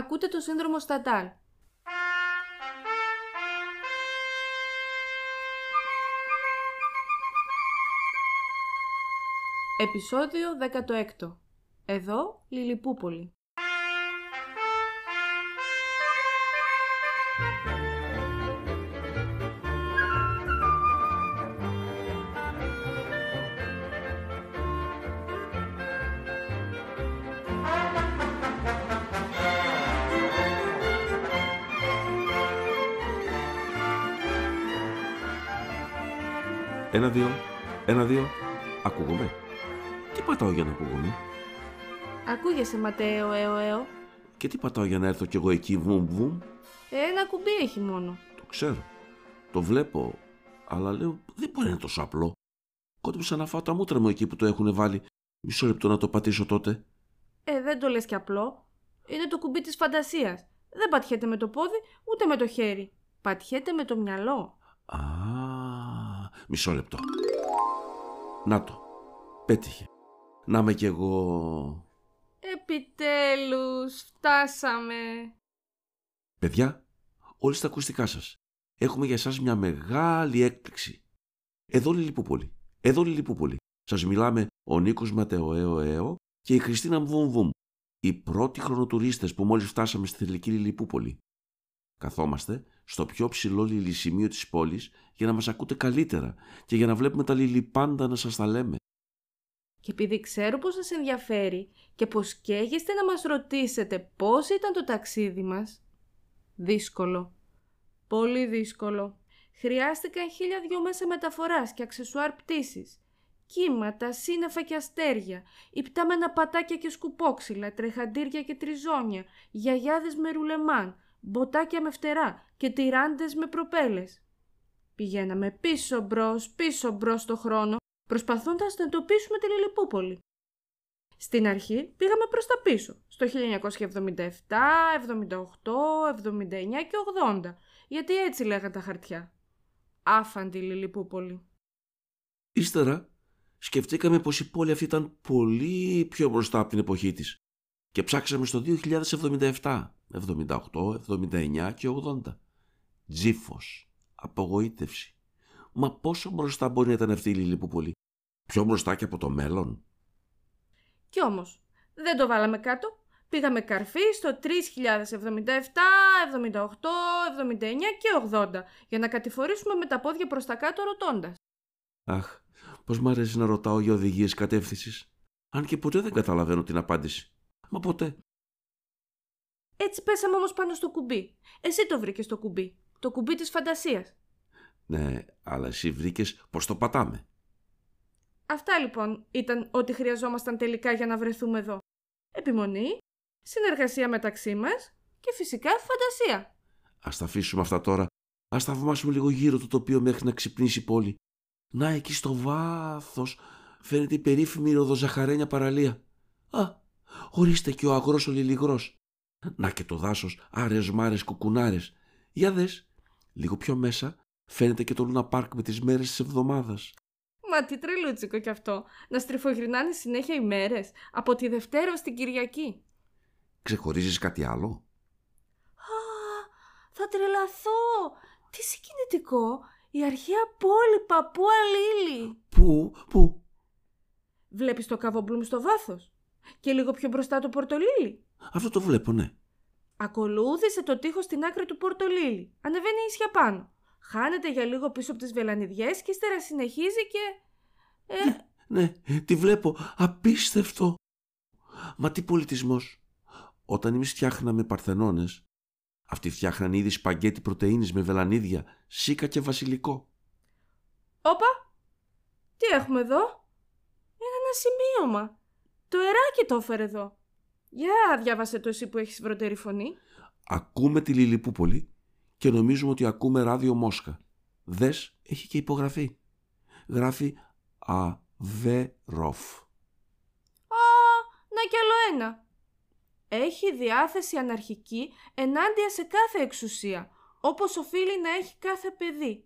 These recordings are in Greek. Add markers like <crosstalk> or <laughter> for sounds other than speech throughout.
Ακούτε το σύνδρομο Σταντάλ. Επισόδιο 16. Εδώ Λιλιπούπολη. Ένα-δύο, ένα-δύο, ακούγομαι. Τι πατάω για να ακούγομαι; Ακούγεσαι Ματέο, έω, έω. Και τι πατάω για να έρθω κι εγώ εκεί, βουμ βουμ. Ένα κουμπί έχει μόνο. Το ξέρω. Το βλέπω. Αλλά λέω, δεν μπορεί να είναι τόσο απλό. Κόντεψα να φάω τα μούτρα μου εκεί που το έχουν βάλει. Μισό λεπτό να το πατήσω τότε. Ε, δεν το λες κι απλό. Είναι το κουμπί της φαντασίας. Δεν πατιέται με το πόδι, ούτε με το χέρι. Πατιέται με το μυαλό. Α, μισό λεπτό. Να το. Πέτυχε. Να είμαι κι εγώ... Επιτέλους, φτάσαμε. Παιδιά, όλοι στα ακουστικά σας. Έχουμε για εσάς μια μεγάλη έκπληξη. Εδώ Λιλιπούπολη. Εδώ Λιλιπούπολη. Σας μιλάμε ο Νίκος Ματεοέο και η Χριστίνα Μβουμβουμ. Οι πρώτοι χρονοτουρίστες που μόλις φτάσαμε στη θηλυκή Λιλιπούπολη. Καθόμαστε στο πιο ψηλό λιλισημείο της πόλης για να μας ακούτε καλύτερα και για να βλέπουμε τα λιλιπάντα να σας τα λέμε. Και επειδή ξέρω πως σας ενδιαφέρει και πως καίγεστε να μας ρωτήσετε πώς ήταν το ταξίδι μας, δύσκολο. Πολύ δύσκολο. Χρειάστηκαν χίλια δυο μέσα μεταφοράς και αξεσουάρ πτήσεις. Κύματα, σύννεφα και αστέρια, υπτάμενα πατάκια και σκουπόξυλα, τρεχαντήρια και τριζόνια, γιαγιάδες με ρουλεμάν, μποτάκια με φτερά και τυράντες με προπέλες. Πηγαίναμε πίσω μπρος, πίσω μπρος στο χρόνο, προσπαθώντας να εντοπίσουμε τη Λιλιπούπολη. Στην αρχή πήγαμε προς τα πίσω, στο 1977, 78, 79 και 80, γιατί έτσι λέγανε τα χαρτιά. Άφαντη Λιλιπούπολη. Ύστερα σκεφτήκαμε πως η πόλη αυτή ήταν πολύ πιο μπροστά από την εποχή της και ψάξαμε στο 2077, 78, 79 και 80. Τζίφος, απογοήτευση. Μα πόσο μπροστά μπορεί να ήταν αυτή η Λιλιπούπολη. Πιο μπροστά και από το μέλλον. Κι όμως, δεν το βάλαμε κάτω. Πήγαμε καρφί στο 3077, 78, 79 και 80 για να κατηφορήσουμε με τα πόδια προς τα κάτω ρωτώντας. Αχ, πως μ' αρέσει να ρωτάω για οδηγίες κατεύθυνσης. Αν και ποτέ δεν καταλαβαίνω την απάντηση. Μα ποτέ. Έτσι πέσαμε όμως πάνω στο κουμπί. Εσύ το βρήκες το κουμπί. Το κουμπί της φαντασίας. Ναι, αλλά εσύ βρήκες πως το πατάμε. Αυτά λοιπόν ήταν ό,τι χρειαζόμασταν τελικά για να βρεθούμε εδώ. Επιμονή, συνεργασία μεταξύ μας και φυσικά φαντασία. Ας τα αφήσουμε αυτά τώρα. Ας τα βαμάσουμε λίγο γύρω το τοπίο μέχρι να ξυπνήσει η πόλη. Να, εκεί στο βάθος φαίνεται η περίφημη ροδοζαχαρένια παραλία. Α, ορίστε και ο αγρός ο λιλιγρός. Να και το δάσος, άρες μάρες κουκουνάρες. Για δες, λίγο πιο μέσα φαίνεται και το Λούνα Πάρκ με τις μέρες της εβδομάδας. Μα τι τρελούτσικο κι αυτό. Να στριφογυρνάνε συνέχεια οι μέρες, από τη Δευτέρα στην Κυριακή. Ξεχωρίζεις κάτι άλλο; Α, θα τρελαθώ. Τι συγκινητικό. Η αρχαία πόλη παππού Αλίλη. Πού, πού; Βλέπεις το καβομπλούμ στο βάθος; Και λίγο πιο μπροστά το Πορτολίλι. Αυτό το βλέπω, ναι. Ακολούθησε το τείχος στην άκρη του Πορτολίλι. Ανεβαίνει ίσια πάνω. Χάνεται για λίγο πίσω από τις βελανιδιές και ύστερα συνεχίζει και... Ε, Ναι, τη βλέπω. Απίστευτο. Μα τι πολιτισμός. Όταν εμείς φτιάχναμε παρθενώνες, αυτοί φτιάχναν ήδη σπαγκέτι πρωτεΐνης με βελανίδια, σίκα και βασιλικό. Όπα! Τι έχουμε εδώ; Είναι ένα σημείωμα. Το εράκι το έφερε εδώ. Για διάβασε το εσύ που έχεις βροντερή φωνή. Ακούμε τη Λιλιπούπολη και νομίζουμε ότι ακούμε ράδιο Μόσχα. Δες, έχει και υπογραφή. Γράφει Αβέροφ. Α, να κι άλλο ένα. Έχει διάθεση αναρχική ενάντια σε κάθε εξουσία, όπως οφείλει να έχει κάθε παιδί.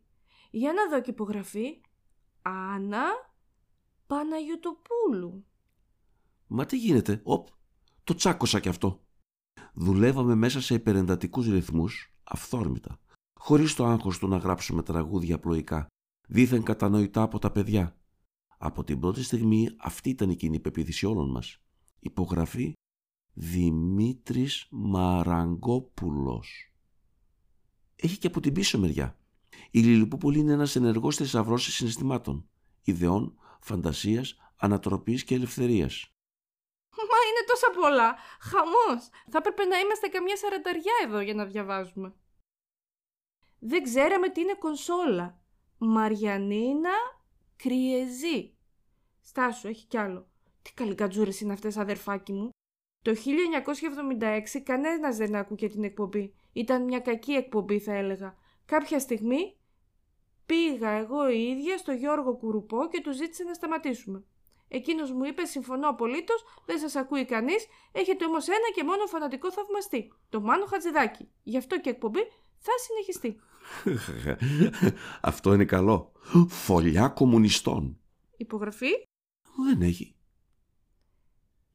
Για να δω και υπογραφή. Άννα Παναγιωτοπούλου. Μα τι γίνεται, οπ, το τσάκωσα κι αυτό. δουλεύαμε μέσα σε υπερεντατικούς ρυθμούς, αυθόρμητα, χωρίς το άγχος του να γράψουμε τραγούδια απλοϊκά, δήθεν κατανοητά από τα παιδιά. Από την πρώτη στιγμή αυτή ήταν η κοινή πεποίθηση όλων μας. Υπογραφή Δημήτρης Μαραγκόπουλος. Έχει και από την πίσω μεριά. Η Λιλιπούπολη είναι ένας ενεργός θησαυρός συναισθημάτων, ιδεών, φαντασίας, ανατροπής και ελευθερίας. Μα είναι τόσα πολλά. Χαμός. Θα έπρεπε να είμαστε καμιά σαρανταριά εδώ για να διαβάζουμε. Δεν ξέραμε τι είναι κονσόλα. Μαριανίνα Κριεζή. Στάσου, έχει κι άλλο. Τι καλικατζούρες είναι αυτές αδερφάκι μου. Το 1976 κανένας δεν άκουγε την εκπομπή. Ήταν μια κακή εκπομπή θα έλεγα. Κάποια στιγμή πήγα εγώ η ίδια στο Γιώργο Κουρουπό και του ζήτησε να σταματήσουμε. Εκείνος μου είπε συμφωνώ απολύτως, δεν σας ακούει κανείς, έχετε όμως ένα και μόνο φανατικό θαυμαστή, το Μάνο Χατζηδάκη. Γι' αυτό και η εκπομπή θα συνεχιστεί. <laughs> Αυτό είναι καλό. Φωλιά κομμουνιστών. Υπογραφή. Δεν έχει.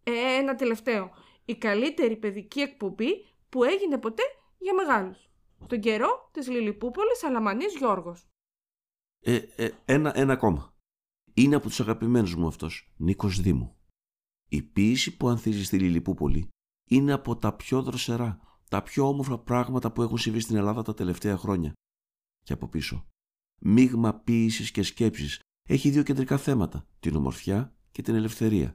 Ε, ένα τελευταίο. Η καλύτερη παιδική εκπομπή που έγινε ποτέ για μεγάλους. Τον καιρό της Λιλιπούπολης Αλαμανής Γιώργος. Ε, ε, ένα, ένα ακόμα. Είναι από τους αγαπημένους μου αυτός, Νίκος Δήμου. Η ποίηση που ανθίζει στη Λιλιπούπολη είναι από τα πιο δροσερά, τα πιο όμορφα πράγματα που έχουν συμβεί στην Ελλάδα τα τελευταία χρόνια. Και από πίσω. Μείγμα ποίηση και σκέψης έχει δύο κεντρικά θέματα, την ομορφιά και την ελευθερία.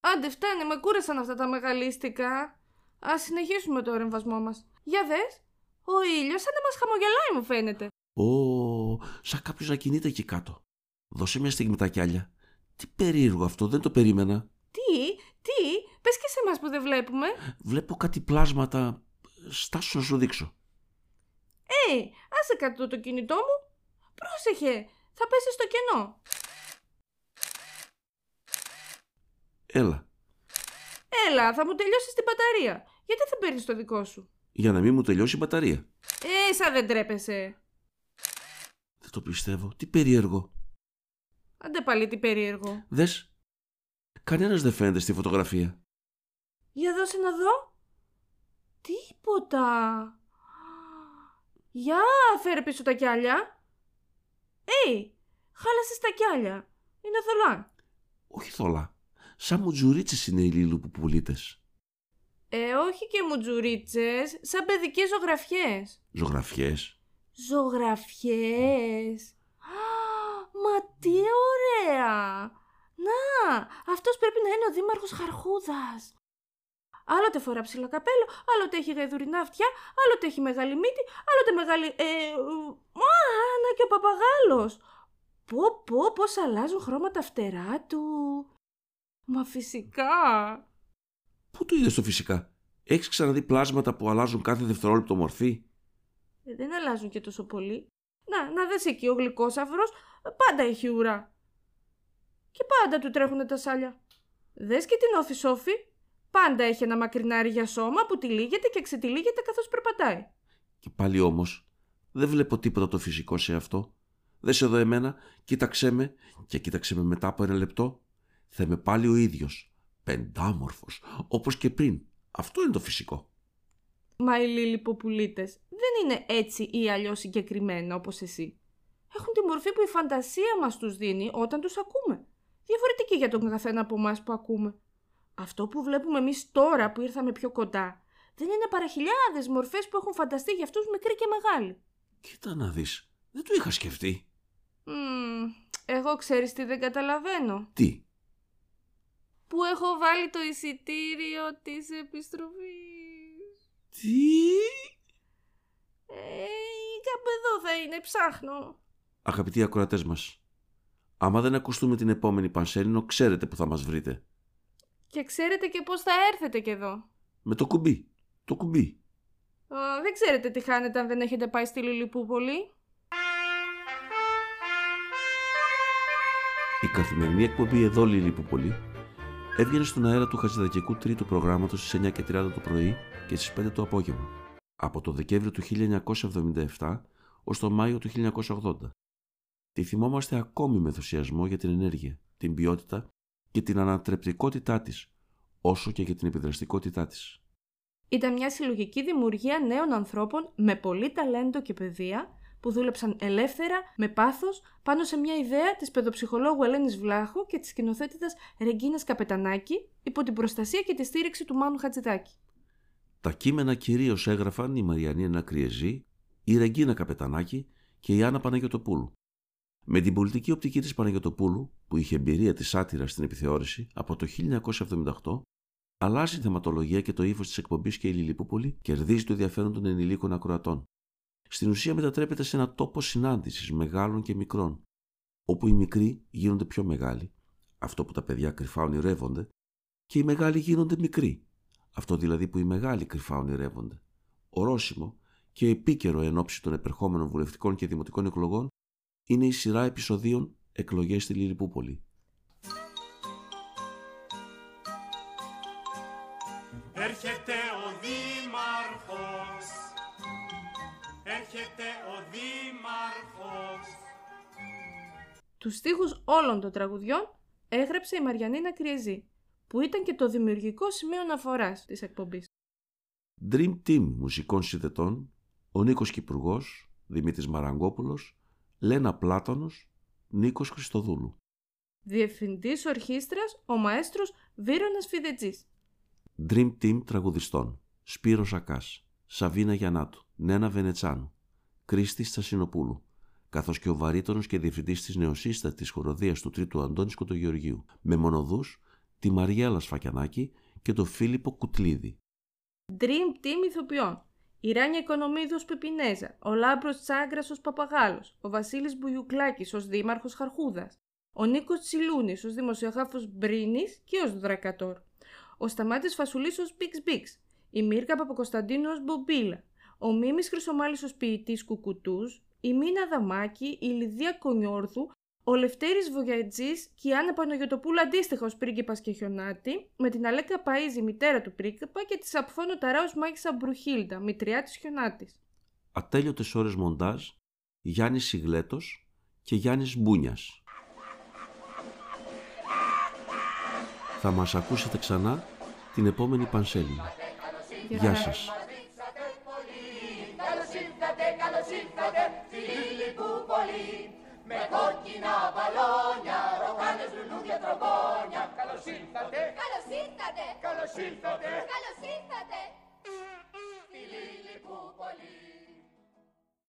Άντε φτάνει, με κούρασαν αυτά τα μεγαλίστικα. Α συνεχίσουμε το ρεμβασμό μας. Για δες, ο ήλιος σαν να μας χαμογελάει, μου φαίνεται. Ω, σαν κάποιος να κινείται εκεί κάτω. Δώσε μια στιγμή τα κιάλια. Τι περίεργο αυτό, δεν το περίμενα. Τι, τι, πες και σε εμάς που δεν βλέπουμε. Βλέπω κάτι πλάσματα. Στάσου να σου δείξω. Ε, άσε κάτω το κινητό μου. Πρόσεχε, θα πέσει στο κενό. Έλα. Έλα, θα μου τελειώσεις την μπαταρία. Γιατί δεν παίρνεις το δικό σου; Για να μην μου τελειώσει η μπαταρία. Ε, σαν δεν τρέπεσαι. Δεν το πιστεύω. Τι περίεργο. Άντε πάλι τι περίεργο. Δες. Κανένας δεν φαίνεται στη φωτογραφία. Για δώσε να δω. Τίποτα. Για φέρε πίσω τα κιάλια. Ε, χάλασες τα κιάλια. Είναι θολά. Όχι θολά. Σαν μουτζουρίτσες είναι οι λιλουπουπουλίτες. Ε, όχι και μουτζουρίτσες, σαν παιδικές ζωγραφιές. Ζωγραφιές. Ζωγραφιές. Μα τι ωραία! Να, αυτός πρέπει να είναι ο δήμαρχος Χαρχούδας. Άλλοτε φορά ψηλό καπέλο, άλλοτε έχει γαϊδουρινά αυτιά, άλλοτε έχει μεγάλη μύτη, άλλοτε μεγάλη... Ε, να και ο παπαγάλος. Πω πω πώς αλλάζουν χρώματα φτερά του. Μα φυσικά. Πού το είδες το φυσικά; Έχεις ξαναδεί πλάσματα που αλλάζουν κάθε δευτερόλεπτο μορφή; Ε, δεν αλλάζουν και τόσο πολύ. Να, να δες εκεί ο γλυκόσαυρος πάντα έχει ουρά. Και πάντα του τρέχουν τα σάλια. Δες και την όφη σόφη. Πάντα έχει ένα μακρινάρι για σώμα που τυλίγεται και ξετυλίγεται καθώς περπατάει. Και πάλι όμως δεν βλέπω τίποτα το φυσικό σε αυτό. Δες εδώ εμένα, κοίταξέ με και κοίταξε με μετά από ένα λεπτό. Θα είμαι πάλι ο ίδιος. Πεντάμορφος, όπως και πριν. Αυτό είναι το φυσικό. Μα οι λιλιποπουλίτες δεν είναι έτσι ή αλλιώς συγκεκριμένα όπως εσύ. Έχουν τη μορφή που η φαντασία μας τους δίνει όταν τους ακούμε. Διαφορετική για τον καθένα από εμάς που ακούμε. Αυτό που βλέπουμε εμείς τώρα που ήρθαμε πιο κοντά δεν είναι παρά χιλιάδες μορφές που έχουν φανταστεί για αυτούς μικροί και μεγάλοι. Κοίτα να δεις. Δεν το είχα σκεφτεί. Mm, εγώ ξέρεις τι δεν καταλαβαίνω. Τι; Που έχω βάλει το εισιτήριο της επιστροφής. Τι; Ε, κάπου εδώ θα είναι, ψάχνω. Αγαπητοί ακροατές μας, άμα δεν ακουστούμε την επόμενη Πανσέλινο, ξέρετε που θα μας βρείτε. Και ξέρετε και πώς θα έρθετε κι εδώ. Με το κουμπί. Το κουμπί. δεν ξέρετε τι χάνετε αν δεν έχετε πάει στη Λιλιπούπολη. Η καθημερινή εκπομπή εδώ Λιλιπούπολη έβγαινε στον αέρα του Χατζηδακικού τρίτου προγράμματος στις 9 και 30 το πρωί και στις 5 το απόγευμα. Από το Δεκέμβριο του 1977 ως το Μάιο του 1980. Τη θυμόμαστε ακόμη με ενθουσιασμό για την ενέργεια, την ποιότητα και την ανατρεπτικότητά της, όσο και για την επιδραστικότητά της. Ήταν μια συλλογική δημιουργία νέων ανθρώπων με πολύ ταλέντο και παιδεία που δούλεψαν ελεύθερα, με πάθος, πάνω σε μια ιδέα της παιδοψυχολόγου Ελένης Βλάχου και της σκηνοθέτητας Ρεγκίνας Καπετανάκη, υπό την προστασία και τη στήριξη του Μάνου Χατζηδάκη. Τα κείμενα κυρίως έγραφαν η Μαριανή Νακριεζή, η Ρεγκίνα Καπετανάκη και η Άννα Παναγιοτοπούλου. Με την πολιτική οπτική της Παναγιοτοπούλου, που είχε εμπειρία της άτυρα στην επιθεώρηση από το 1978, αλλάζει η θεματολογία και το ύφος της εκπομπής και η Λιλιπούπολη κερδίζει το ενδιαφέρον των ενηλίκων ακροατών. Στην ουσία μετατρέπεται σε ένα τόπο συνάντησης μεγάλων και μικρών, όπου οι μικροί γίνονται πιο μεγάλοι, αυτό που τα παιδιά κρυφά ονειρεύονται, και οι μεγάλοι γίνονται μικροί, αυτό δηλαδή που οι μεγάλοι κρυφά ονειρεύονται. Ορόσημο και επίκαιρο εν ώψη των επερχόμενων βουλευτικών και δημοτικών εκλογών είναι η σειρά επεισοδίων Εκλογές στη Λιλιπούπολη. Έρχεται ο Δήμαρχος Έρχεται ο Δήμαρχος Τους στίχους όλων των τραγουδιών έγραψε η Μαριανίνα Κριεζή, που ήταν και το δημιουργικό σημείο αναφοράς της εκπομπής. Dream Team μουσικών συνδετών, ο Νίκος Κυπουργός, Δημήτρης Μαραγκόπουλος, Λένα Πλάτωνος, Νίκος Χριστοδούλου. Διευθυντής ορχήστρας, ο μαέστρος Βίρονας Φιδετζής. Dream Team τραγουδιστών, Σπύρος Ακάς, Σαβίνα Γιαννάτου, Νένα Βενετσάνου, Κρίστη Στασινοπούλου, καθώς και ο βαρύτονος και διευθυντής της νεοσύστατης χοροδίας του Τρίτου Αντώνης Κοτογεωργίου, με μονοδούς τη Μαριέλα Σφακιανάκη και τον Φίλιππο Κουτλίδη. Dream Team ηθοποιών. Η Ράνια Οικονομίδους ως Πεπινέζα, ο Λάμπρος Τσάγκρας ως Παπαγάλος, ο Βασίλης Μπουγιουκλάκης ως Δήμαρχος Χαρχούδας, ο Νίκος Τσιλούνης ως Δημοσιογράφος Μπρίνης και ως Δρακατόρ, ο Σταμάτης Φασουλής ως Μπίξ Μπίξ, η Μίρκα Παπακοσταντίνου ως Μπομπίλα, ο Μίμης Χρυσομάλης ως Ποιητής Κουκουτούς, η Μίνα Δαμάκη, η Λιδία Κονιόρδου, ο Λευτέρης Βογιατζής και η Άννα Παναγιωτοπούλου αντίστοιχα ως πρίγκιπας και χιονάτη, με την Αλέκα Παΐζη μητέρα του πρίγκιπα και της Σαπφόνο Ταράους Μάγισσα Μπρουχίλντα, μητριά της χιονάτης. Ατέλειωτες ώρες μοντάζ, Γιάννης Σιγλέτος και Γιάννης Μπούνιας. Θα μας ακούσετε ξανά την επόμενη Πανσέλινο. Γεια σας. Κόκκινα μπαλόνια, ροκάνες, λουλούδια, τρομπόνια Καλώς ήρθατε, Καλώς ήρθατε! καλώς ήρθατε Καλώς ήρθατε! στη Λιλιπούπολη